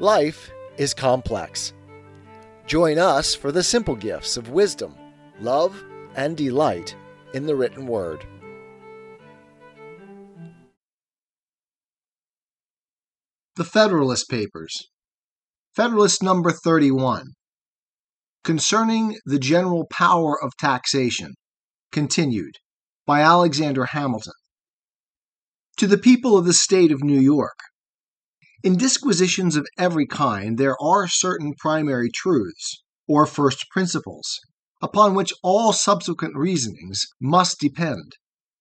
Life is complex. Join us for the simple gifts of wisdom, love, and delight in the written word. The Federalist Papers, Federalist number 31. Concerning the General Power of Taxation, continued by Alexander Hamilton. To the people of the state of New York, in disquisitions of every kind, there are certain primary truths, or first principles, upon which all subsequent reasonings must depend.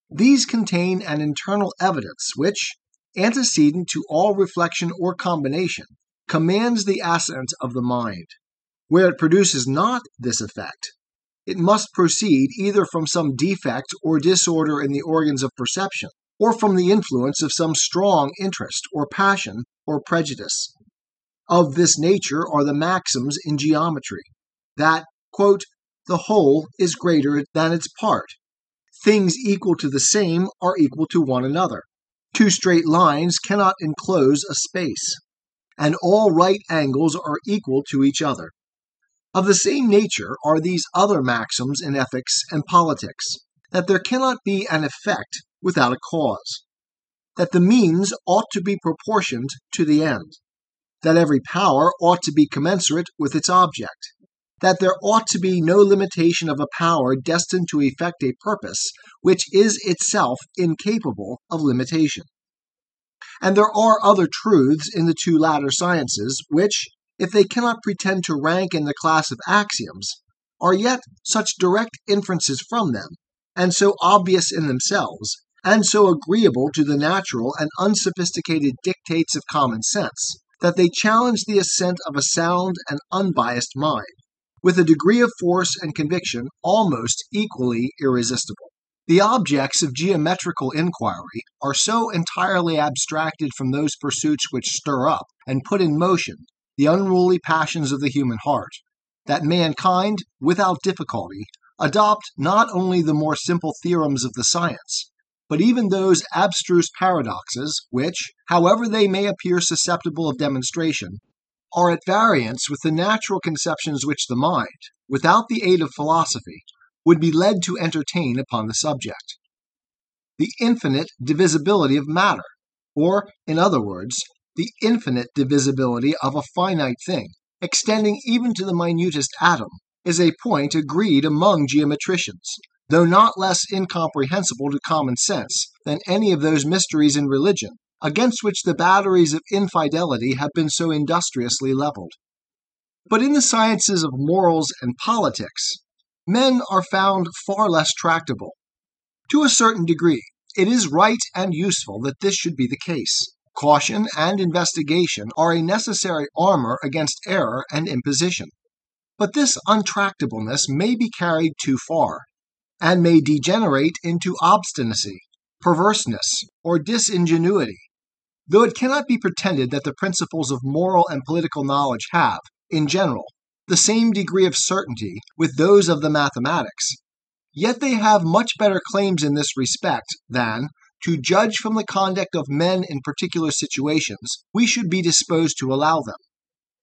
These contain an internal evidence which, antecedent to all reflection or combination, commands the assent of the mind. Where it produces not this effect, it must proceed either from some defect or disorder in the organs of perception, or from the influence of some strong interest or passion or prejudice. Of this nature are the maxims in geometry that, quote, the whole is greater than its part. Things equal to the same are equal to one another. Two straight lines cannot enclose a space, and all right angles are equal to each other. Of the same nature are these other maxims in ethics and politics that there cannot be an effect without a cause, that the means ought to be proportioned to the end, that every power ought to be commensurate with its object, that there ought to be no limitation of a power destined to effect a purpose which is itself incapable of limitation. And there are other truths in the two latter sciences which, if they cannot pretend to rank in the class of axioms, are yet such direct inferences from them, and so obvious in themselves, and so agreeable to the natural and unsophisticated dictates of common sense, that they challenge the assent of a sound and unbiased mind, with a degree of force and conviction almost equally irresistible. The objects of geometrical inquiry are so entirely abstracted from those pursuits which stir up and put in motion the unruly passions of the human heart, that mankind, without difficulty, adopt not only the more simple theorems of the science, but even those abstruse paradoxes which, however they may appear susceptible of demonstration, are at variance with the natural conceptions which the mind, without the aid of philosophy, would be led to entertain upon the subject. The infinite divisibility of matter, or, in other words, the infinite divisibility of a finite thing, extending even to the minutest atom, is a point agreed among geometricians, though not less incomprehensible to common sense than any of those mysteries in religion against which the batteries of infidelity have been so industriously leveled. But in the sciences of morals and politics, men are found far less tractable. To a certain degree, it is right and useful that this should be the case. Caution and investigation are a necessary armor against error and imposition. But this untractableness may be carried too far, and may degenerate into obstinacy, perverseness, or disingenuity, though it cannot be pretended that the principles of moral and political knowledge have, in general, the same degree of certainty with those of the mathematics. Yet they have much better claims in this respect than, to judge from the conduct of men in particular situations, we should be disposed to allow them.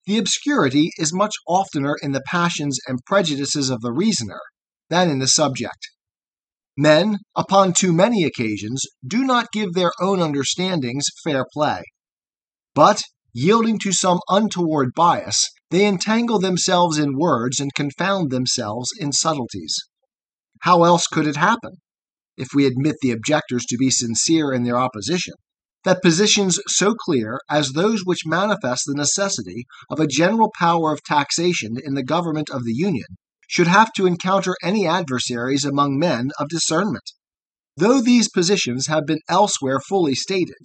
The obscurity is much oftener in the passions and prejudices of the reasoner than in the subject. Men, upon too many occasions, do not give their own understandings fair play. But, yielding to some untoward bias, they entangle themselves in words and confound themselves in subtleties. How else could it happen, if we admit the objectors to be sincere in their opposition, that positions so clear as those which manifest the necessity of a general power of taxation in the government of the Union should have to encounter any adversaries among men of discernment. Though these positions have been elsewhere fully stated,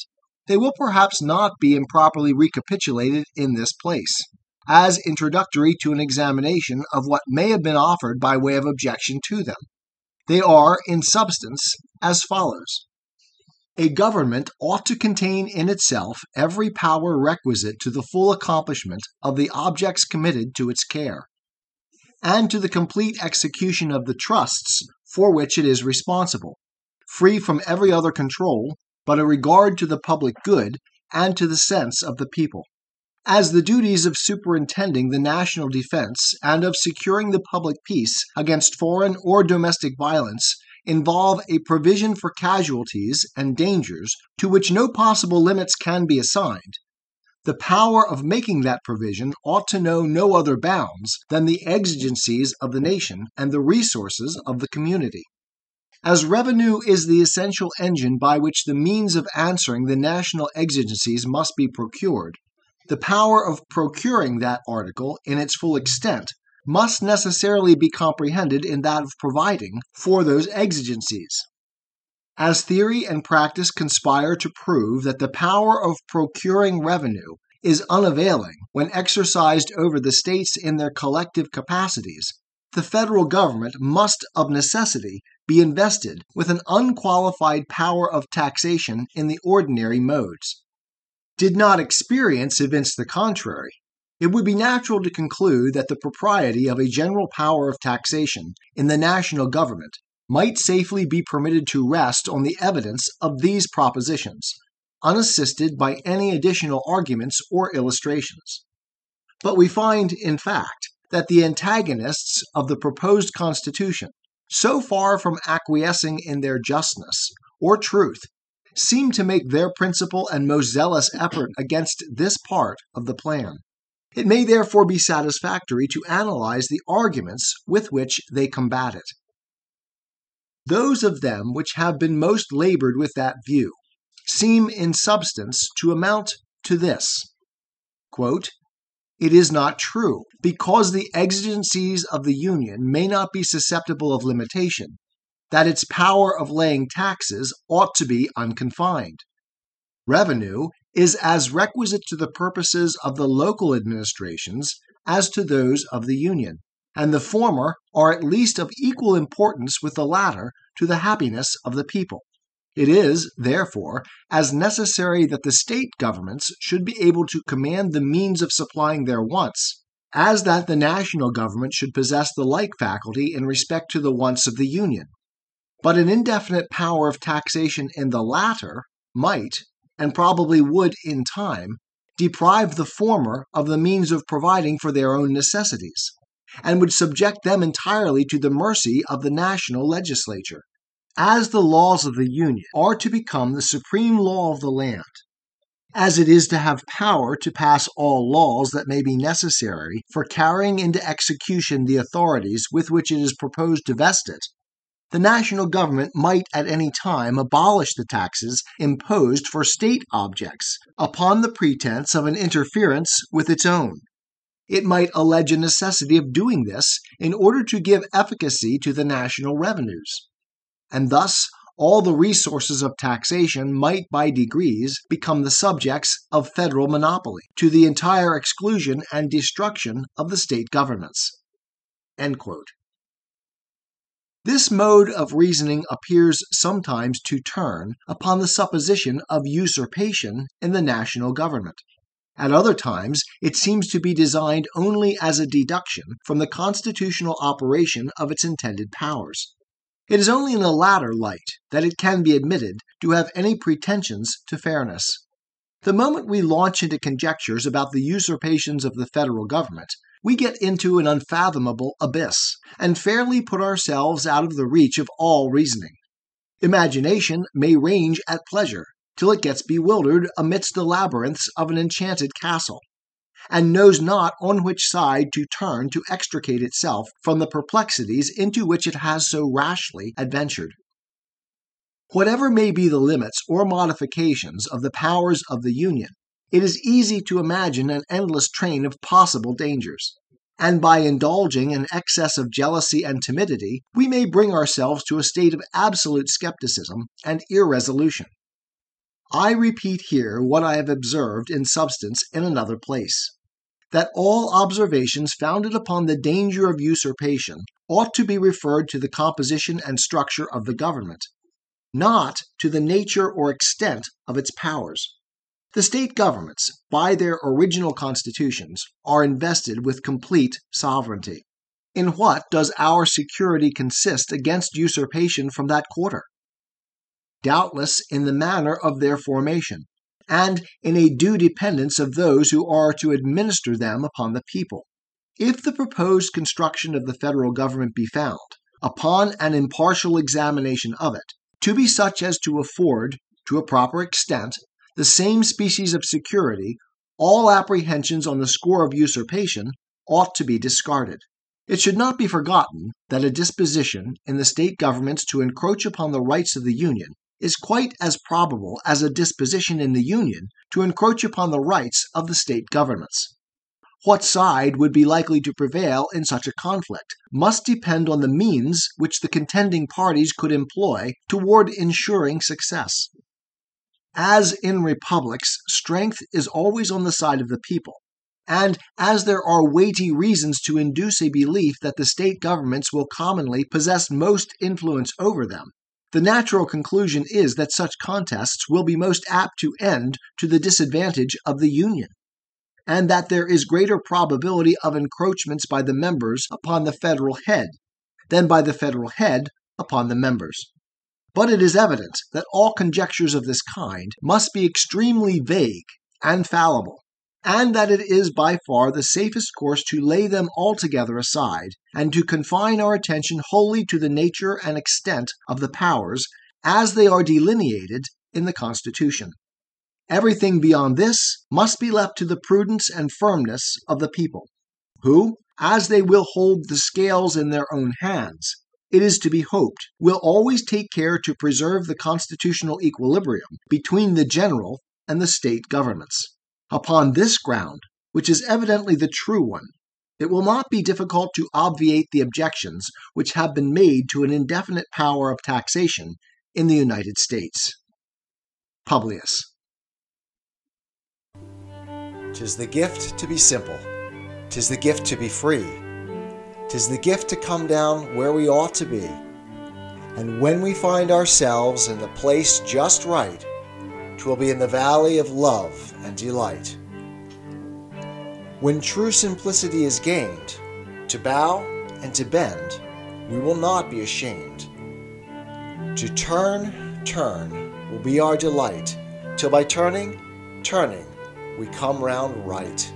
they will perhaps not be improperly recapitulated in this place, as introductory to an examination of what may have been offered by way of objection to them. They are, in substance, as follows. A government ought to contain in itself every power requisite to the full accomplishment of the objects committed to its care and to the complete execution of the trusts for which it is responsible, free from every other control but a regard to the public good and to the sense of the people. as the duties of superintending the national defense and of securing the public peace against foreign or domestic violence involve a provision for casualties and dangers to which no possible limits can be assigned, the power of making that provision ought to know no other bounds than the exigencies of the nation and the resources of the community. As revenue is the essential engine by which the means of answering the national exigencies must be procured, the power of procuring that article in its full extent must necessarily be comprehended in that of providing for those exigencies. As theory and practice conspire to prove that the power of procuring revenue is unavailing when exercised over the states in their collective capacities, the federal government must of necessity be invested with an unqualified power of taxation in the ordinary modes. Did not experience evince the contrary, it would be natural to conclude that the propriety of a general power of taxation in the national government might safely be permitted to rest on the evidence of these propositions, unassisted by any additional arguments or illustrations. But we find, in fact, that the antagonists of the proposed Constitution, so far from acquiescing in their justness or truth, seem to make their principal and most zealous effort against this part of the plan. It may therefore be satisfactory to analyze the arguments with which they combat it. Those of them which have been most labored with that view seem in substance to amount to this quote, It is not true, because the exigencies of the Union may not be susceptible of limitation, that its power of laying taxes ought to be unconfined. Revenue is as requisite to the purposes of the local administrations as to those of the Union and the former are at least of equal importance with the latter to the happiness of the people. It is, therefore, as necessary that the state governments should be able to command the means of supplying their wants, as that the national government should possess the like faculty in respect to the wants of the Union. But an indefinite power of taxation in the latter might, and probably would in time, deprive the former of the means of providing for their own necessities and would subject them entirely to the mercy of the national legislature. As the laws of the Union are to become the supreme law of the land, as it is to have power to pass all laws that may be necessary for carrying into execution the authorities with which it is proposed to vest it, the national government might at any time abolish the taxes imposed for state objects upon the pretense of an interference with its own it might allege a necessity of doing this in order to give efficacy to the national revenues. And thus, all the resources of taxation might by degrees become the subjects of federal monopoly, to the entire exclusion and destruction of the state governments. This mode of reasoning appears sometimes to turn upon the supposition of usurpation in the national government. At other times, it seems to be designed only as a deduction from the constitutional operation of its intended powers. It is only in the latter light that it can be admitted to have any pretensions to fairness. The moment we launch into conjectures about the usurpations of the federal government, we get into an unfathomable abyss, and fairly put ourselves out of the reach of all reasoning. Imagination may range at pleasure till it gets bewildered amidst the labyrinths of an enchanted castle, and knows not on which side to turn to extricate itself from the perplexities into which it has so rashly adventured. Whatever may be the limits or modifications of the powers of the Union, it is easy to imagine an endless train of possible dangers. And by indulging in excess of jealousy and timidity, we may bring ourselves to a state of absolute skepticism and irresolution. I repeat here what I have observed in substance in another place that all observations founded upon the danger of usurpation ought to be referred to the composition and structure of the government, not to the nature or extent of its powers. The state governments, by their original constitutions, are invested with complete sovereignty. In what does our security consist against usurpation from that quarter? Doubtless in the manner of their formation, and in a due dependence of those who are to administer them upon the people. If the proposed construction of the federal government be found, upon an impartial examination of it, to be such as to afford, to a proper extent, the same species of security, all apprehensions on the score of usurpation ought to be discarded. It should not be forgotten that a disposition in the state governments to encroach upon the rights of the Union is quite as probable as a disposition in the Union to encroach upon the rights of the state governments. What side would be likely to prevail in such a conflict must depend on the means which the contending parties could employ toward ensuring success. As in republics, strength is always on the side of the people, and as there are weighty reasons to induce a belief that the state governments will commonly possess most influence over them, the natural conclusion is that such contests will be most apt to end to the disadvantage of the Union, and that there is greater probability of encroachments by the members upon the federal head than by the federal head upon the members. But it is evident that all conjectures of this kind must be extremely vague and fallible, and that it is by far the safest course to lay them altogether aside, and to confine our attention wholly to the nature and extent of the powers as they are delineated in the Constitution. Everything beyond this must be left to the prudence and firmness of the people, who, as they will hold the scales in their own hands, it is to be hoped, will always take care to preserve the constitutional equilibrium between the general and the state governments. Upon this ground, which is evidently the true one, it will not be difficult to obviate the objections which have been made to an indefinite power of taxation in the United States. Publius. Tis the gift to be simple, tis the gift to be free, tis the gift to come down where we ought to be. And when we find ourselves in the place just right, 'twill be in the valley of love and delight. When true simplicity is gained, to bow and to bend, we will not be ashamed. To turn, turn will be our delight, till by turning, turning, we come round right.